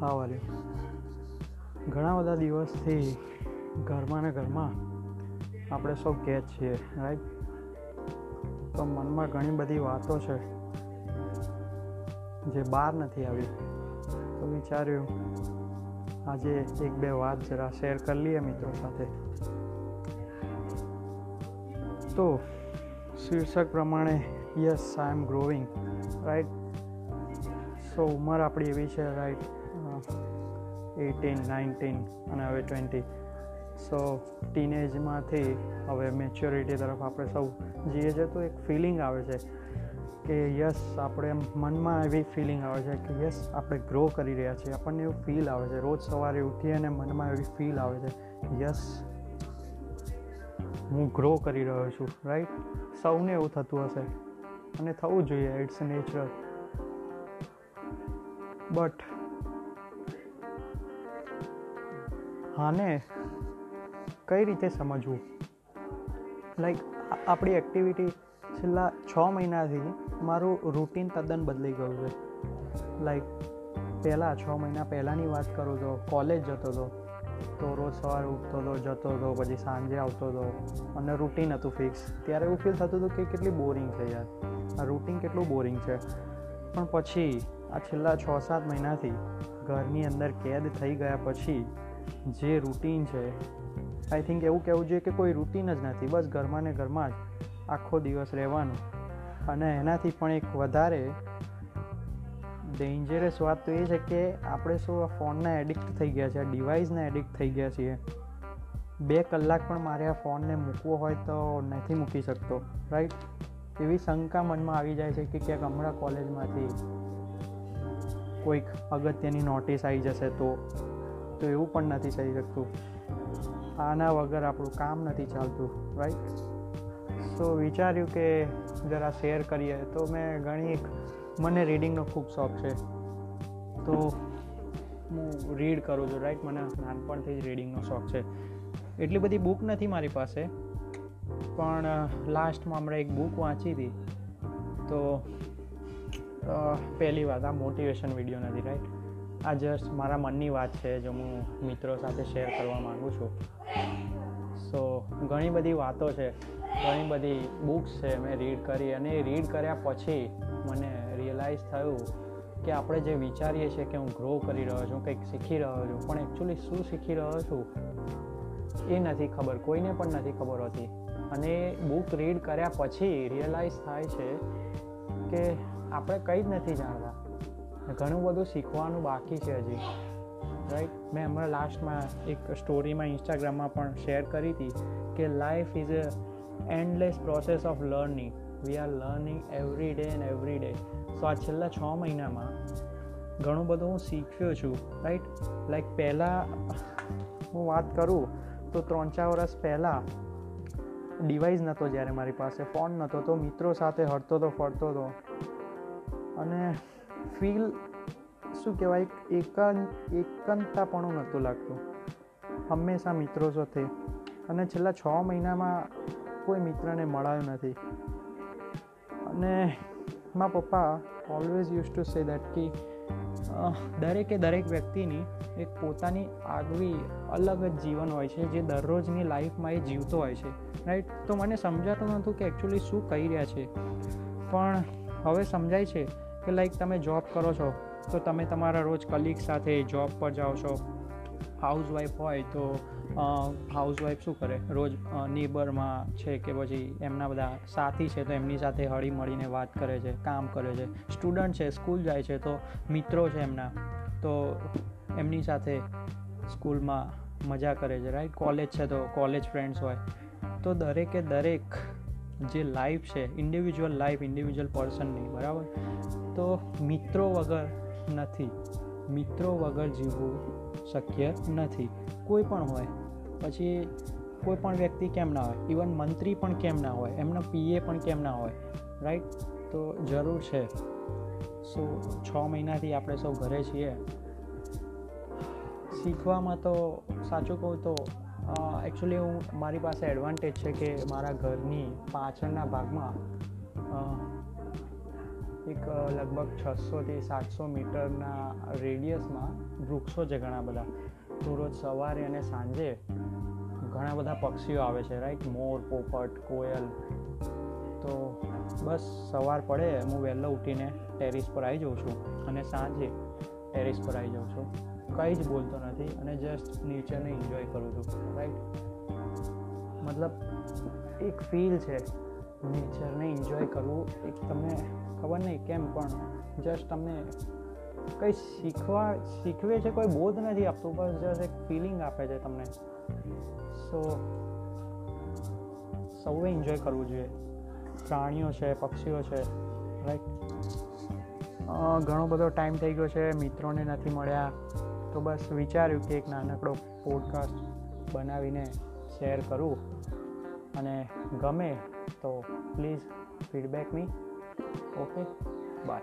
હા, વાલી. ઘણા બધા દિવસથી ઘરમાં ને ઘરમાં આપણે સૌ કેદ છીએ રાઈટ તો મનમાં ઘણી બધી વાતો છે જે બહાર નથી આવી. તો વિચાર્યું, આજે એક બે વાત જરા શેર કરી લઈએ મિત્રો સાથે. તો શીર્ષક પ્રમાણે yes I am growing right so ઉંમર આપણી એવી છે રાઈટ એટીન નાઇન્ટીન અને હવે ટ્વેન્ટી સો ટીનેજમાંથી હવે મેચ્યોરિટી તરફ આપણે સૌ જઈએ છીએ તો એક ફિલિંગ આવે છે કે યસ આપણે મનમાં એવી ફિલિંગ આવે છે કે યસ આપણે ગ્રો કરી રહ્યા છીએ. આપણને એવું ફીલ આવે છે. રોજ સવારે ઉઠીએ અને મનમાં એવી ફીલ આવે છે યસ હું ગ્રો કરી રહ્યો છું રાઈટ સૌને એવું થતું હશે અને થવું જોઈએ. ઇટ્સ નેચરલ બટ આને કઈ રીતે સમજવું? લાઈક આપણી એક્ટિવિટી છેલ્લા છ મહિનાથી મારું રૂટીન તદ્દન બદલી ગયું છે. લાઈક પહેલાં છ મહિના પહેલાંની વાત કરું તો કોલેજ જતો હતો. તો રોજ સવારે ઉઠતો હતો, જતો હતો, પછી સાંજે આવતો હતો. અને રૂટીન હતું ફિક્સ ત્યારે એવું ફીલ થતું હતું કે કેટલી બોરિંગ છે યાર. આ રૂટીન કેટલું બોરિંગ છે. પણ પછી આ છેલ્લા છ સાત મહિનાથી ઘરની અંદર કેદ થઈ ગયા પછી જે રૂટીન છે આઈ થિંક એવું કહેવું જોઈએ કે કોઈ રૂટીન જ નથી. બસ ઘરમાં ને ઘરમાં જ આખો દિવસ રહેવાનું. અને એનાથી પણ એક વધારે ડેન્જરસ વાત તો એ છે કે આપણે શું આ ફોનના એડિક્ટ થઈ ગયા છે આ ડિવાઇસના એડિક્ટ થઈ ગયા છીએ. બે કલાક પણ મારે આ ફોનને મૂકવો હોય તો નથી મૂકી શકતો રાઈટ એવી શંકા મનમાં આવી જાય છે કે ક્યાંક હમણાં કોલેજમાંથી કોઈક અગત્યની નોટિસ આવી જશે તો તો એવું પણ નથી થઈ શકતું. આના વગર આપણું કામ નથી ચાલતું રાઈટ સો વિચાર્યું કે જરા શેર કરીએ. તો મેં ઘણી મને રીડિંગનો ખૂબ શોખ છે. તો હું રીડ કરું છું રાઈટ મને નાનપણથી જ રીડિંગનો શોખ છે. એટલી બધી બુક નથી મારી પાસે. પણ લાસ્ટમાં હમણાં એક બુક વાંચી હતી. તો પહેલી વાત, આ મોટિવેશન વીડિયો નથી રાઈટ આ જસ્ટ મારા મનની વાત છે, જો હું મિત્રો સાથે શેર કરવા માગું છું. સો ઘણી બધી વાતો છે, ઘણી બધી બુક્સ છે મેં રીડ કરી અને એ રીડ કર્યા પછી મને રિયલાઇઝ થયું કે આપણે જે વિચારીએ છીએ કે હું ગ્રો કરી રહ્યો છું, કંઈક શીખી રહ્યો છું, પણ એકચ્યુઅલી શું શીખી રહ્યો છું, એ નથી ખબર, કોઈને પણ નથી ખબર હોતી. અને બુક રીડ કર્યા પછી રિયલાઇઝ થાય છે કે આપણે કંઈ જ નથી જાણતા ઘણું બધું શીખવાનું બાકી છે હજી. રાઈટ મેં હમણાં લાસ્ટમાં એક સ્ટોરીમાં ઇન્સ્ટાગ્રામમાં પણ શેર કરી હતી કે life is a endless process of learning we are learning every day and every day so આ છેલ્લા છ મહિનામાં ઘણું બધું હું શીખ્યો છું. રાઈટ લાઈક પહેલાં, હું વાત કરું તો ત્રણ ચાર વર્ષ પહેલાં ડિવાઇસ નહોતો જ્યારે મારી પાસે ફોન નહોતો તો મિત્રો સાથે હરતો હતો ફરતો હતો અને ફીલ શું કહેવાય એકન એકંતાપણું નહોતું લાગતું. હંમેશા મિત્રો સાથે. અને છેલ્લા છ મહિનામાં કોઈ મિત્રને મળાયું નથી. અને મારા પપ્પા always use to say that કે દરેકે દરેક વ્યક્તિની એક પોતાની આગવી, અલગ જ જીવન હોય છે, જે દરરોજની લાઈફમાં એ જીવતો હોય છે. રાઈટ તો મને સમજાતું નહોતું કે એકચ્યુઅલી શું કહી રહ્યા છે. પણ હવે સમજાય છે કે લાઈક તમે જોબ કરો છો, તો તમે તમારા રોજ કલીગ સાથે જોબ પર જાઓ છો. હાઉસવાઈફ હોય તો હાઉસવાઈફ શું કરે? રોજ નેબરમાં છે કે પછી એમના બધા સાથી છે તો એમની સાથે હળી મળીને વાત કરે છે, કામ કરે છે. સ્ટુડન્ટ છે સ્કૂલ જાય છે તો મિત્રો છે એમના, તો એમની સાથે સ્કૂલમાં મજા કરે છે રાઈટ કોલેજ છે તો કોલેજ ફ્રેન્ડ્સ હોય. તો દરેકે દરેક જે લાઈફ છે ઇન્ડિવિજ્યુઅલ લાઈફ ઇન્ડિવિજ્યુઅલ પર્સનની બરાબર? તો મિત્રો વગર નથી. મિત્રો વગર જીવવું શક્ય નથી. કોઈ પણ હોય. પછી કોઈ પણ વ્યક્તિ કેમ ના હોય? ઇવન મંત્રી પણ કેમ ના હોય? એમનો પીએ પણ કેમ ના હોય? રાઈટ તો જરૂર છે. સો છ મહિનાથી આપણે સૌ ઘરે છીએ. શીખવામાં તો સાચું કહું તો એકચ્યુઅલી હું, મારી પાસે એડવાન્ટેજ છે કે મારા ઘરની પાછળના ભાગમાં એક લગભગ છસોથી સાતસો મીટરના રેડિયસમાં વૃક્ષો છે ઘણા બધા. તો રોજ સવારે અને સાંજે ઘણા બધા પક્ષીઓ આવે છે રાઈટ મોર, પોપટ, કોયલ. તો બસ સવાર પડે, હું વહેલો ઉઠીને ટેરિસ પર આવી જાઉં છું અને સાંજે ટેરિસ પર આવી જાઉં છું. કંઈ જ બોલતો નથી અને જસ્ટ નેચરને એન્જોય કરું છું રાઈટ મતલબ એક ફીલ છે નેચરને એન્જોય કરવું. એક તમને ખબર નહીં કેમ પણ જસ્ટ તમને કંઈ શીખવા, શીખવે છે કોઈ બોધ નથી આપતું, બસ જસ્ટ એક ફિલિંગ આપે છે તમને. સો સૌએ એન્જોય કરવું જોઈએ. પ્રાણીઓ છે, પક્ષીઓ છે રાઈટ ઘણો બધો ટાઈમ થઈ ગયો છે, મિત્રોને નથી મળ્યા. તો બસ વિચાર્યું કે એક નાનકડો પોડકાસ્ટ બનાવીને શેર કરું. અને ગમે તો please feedback me okay bye.